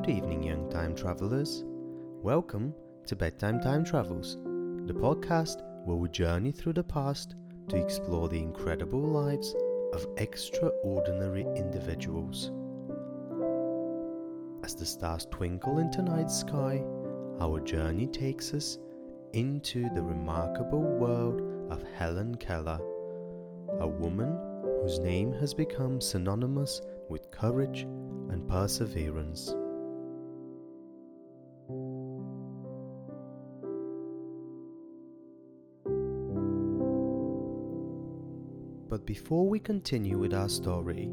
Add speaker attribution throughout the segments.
Speaker 1: Good evening, young time travelers. Welcome to Bedtime Time Travels, the podcast where we journey through the past to explore the incredible lives of extraordinary individuals. As the stars twinkle into night sky, our journey takes us into the remarkable world of Helen Keller, a woman whose name has become synonymous with courage and perseverance. But before we continue with our story,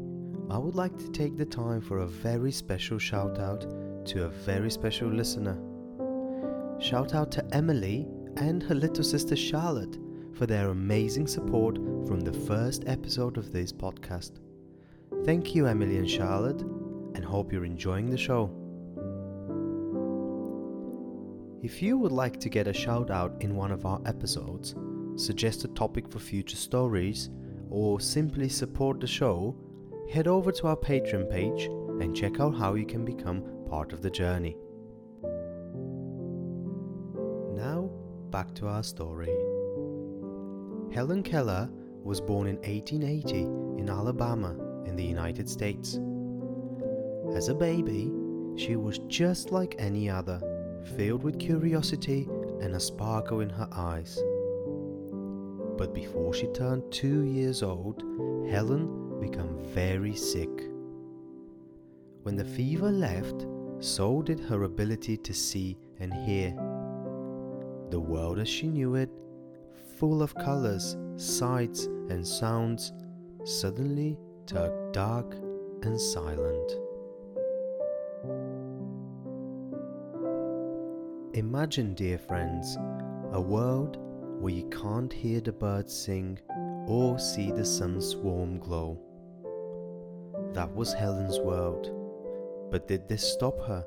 Speaker 1: I would like to take the time for a very special shout out to a very special listener. Shout out to Emily and her little sister Charlotte for their amazing support from the first episode of this podcast. Thank you, Emily and Charlotte, and hope you're enjoying the show. If you would like to get a shout out in one of our episodes, suggest a topic for future stories, or simply support the show, head over to our Patreon page and check out how you can become part of the journey. Now, back to our story. Helen Keller was born in 1880 in Alabama in the United States. As a baby, she was just like any other, filled with curiosity and a sparkle in her eyes. But before she turned two years old, Helen became very sick. When the fever left, so did her ability to see and hear. The world as she knew it, full of colors, sights, and sounds, suddenly turned dark and silent. Imagine, dear friends, a world where you can't hear the birds sing or see the sun's warm glow. That was Helen's world. But did this stop her?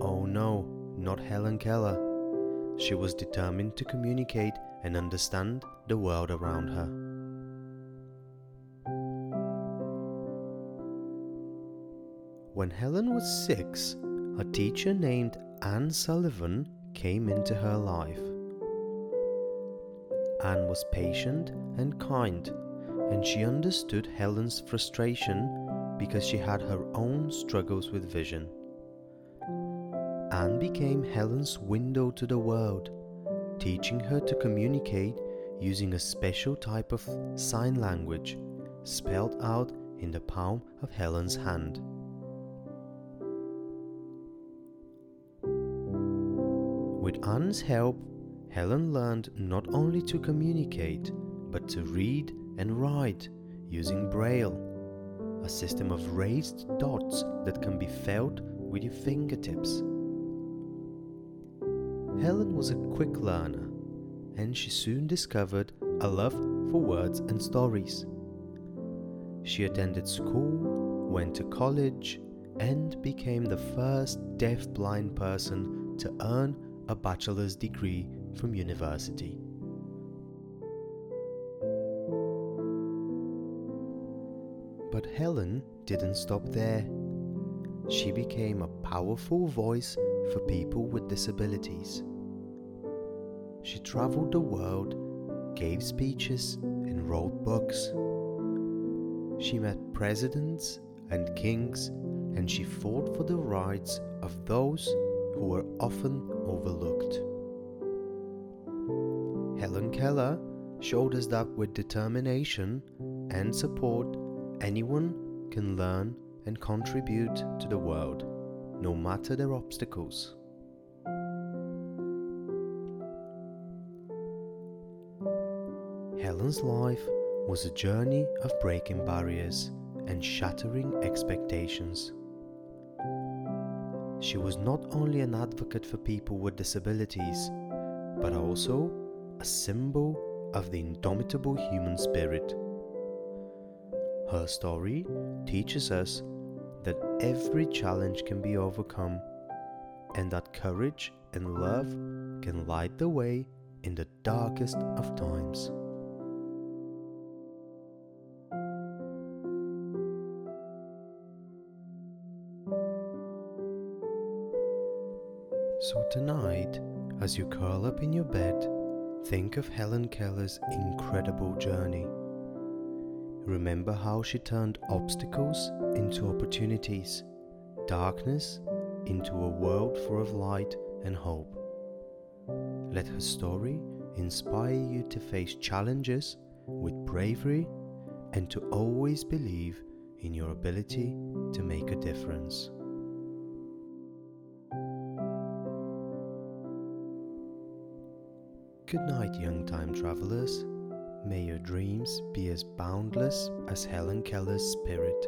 Speaker 1: Oh no, not Helen Keller. She was determined to communicate and understand the world around her. When Helen was six, a teacher named Anne Sullivan came into her life. Anne was patient and kind, and she understood Helen's frustration because she had her own struggles with vision. Anne became Helen's window to the world, teaching her to communicate using a special type of sign language spelled out in the palm of Helen's hand. With Anne's help, Helen learned not only to communicate, but to read and write using Braille, a system of raised dots that can be felt with your fingertips. Helen was a quick learner, and she soon discovered a love for words and stories. She attended school, went to college, and became the first deaf-blind person to earn a bachelor's degree from university. But Helen didn't stop there. She became a powerful voice for people with disabilities. She traveled the world, gave speeches, and wrote books. She met presidents and kings, and she fought for the rights of those who were often overlooked. Keller showed us that with determination and support, anyone can learn and contribute to the world, no matter their obstacles. Helen's life was a journey of breaking barriers and shattering expectations. She was not only an advocate for people with disabilities, but also a symbol of the indomitable human spirit. Her story teaches us that every challenge can be overcome and that courage and love can light the way in the darkest of times. So tonight, as you curl up in your bed, think of Helen Keller's incredible journey. Remember how she turned obstacles into opportunities, darkness into a world full of light and hope. Let her story inspire you to face challenges with bravery and to always believe in your ability to make a difference. Good night, young time travelers. May your dreams be as boundless as Helen Keller's spirit,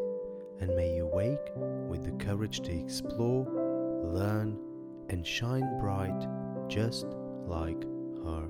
Speaker 1: and may you wake with the courage to explore, learn, and shine bright just like her.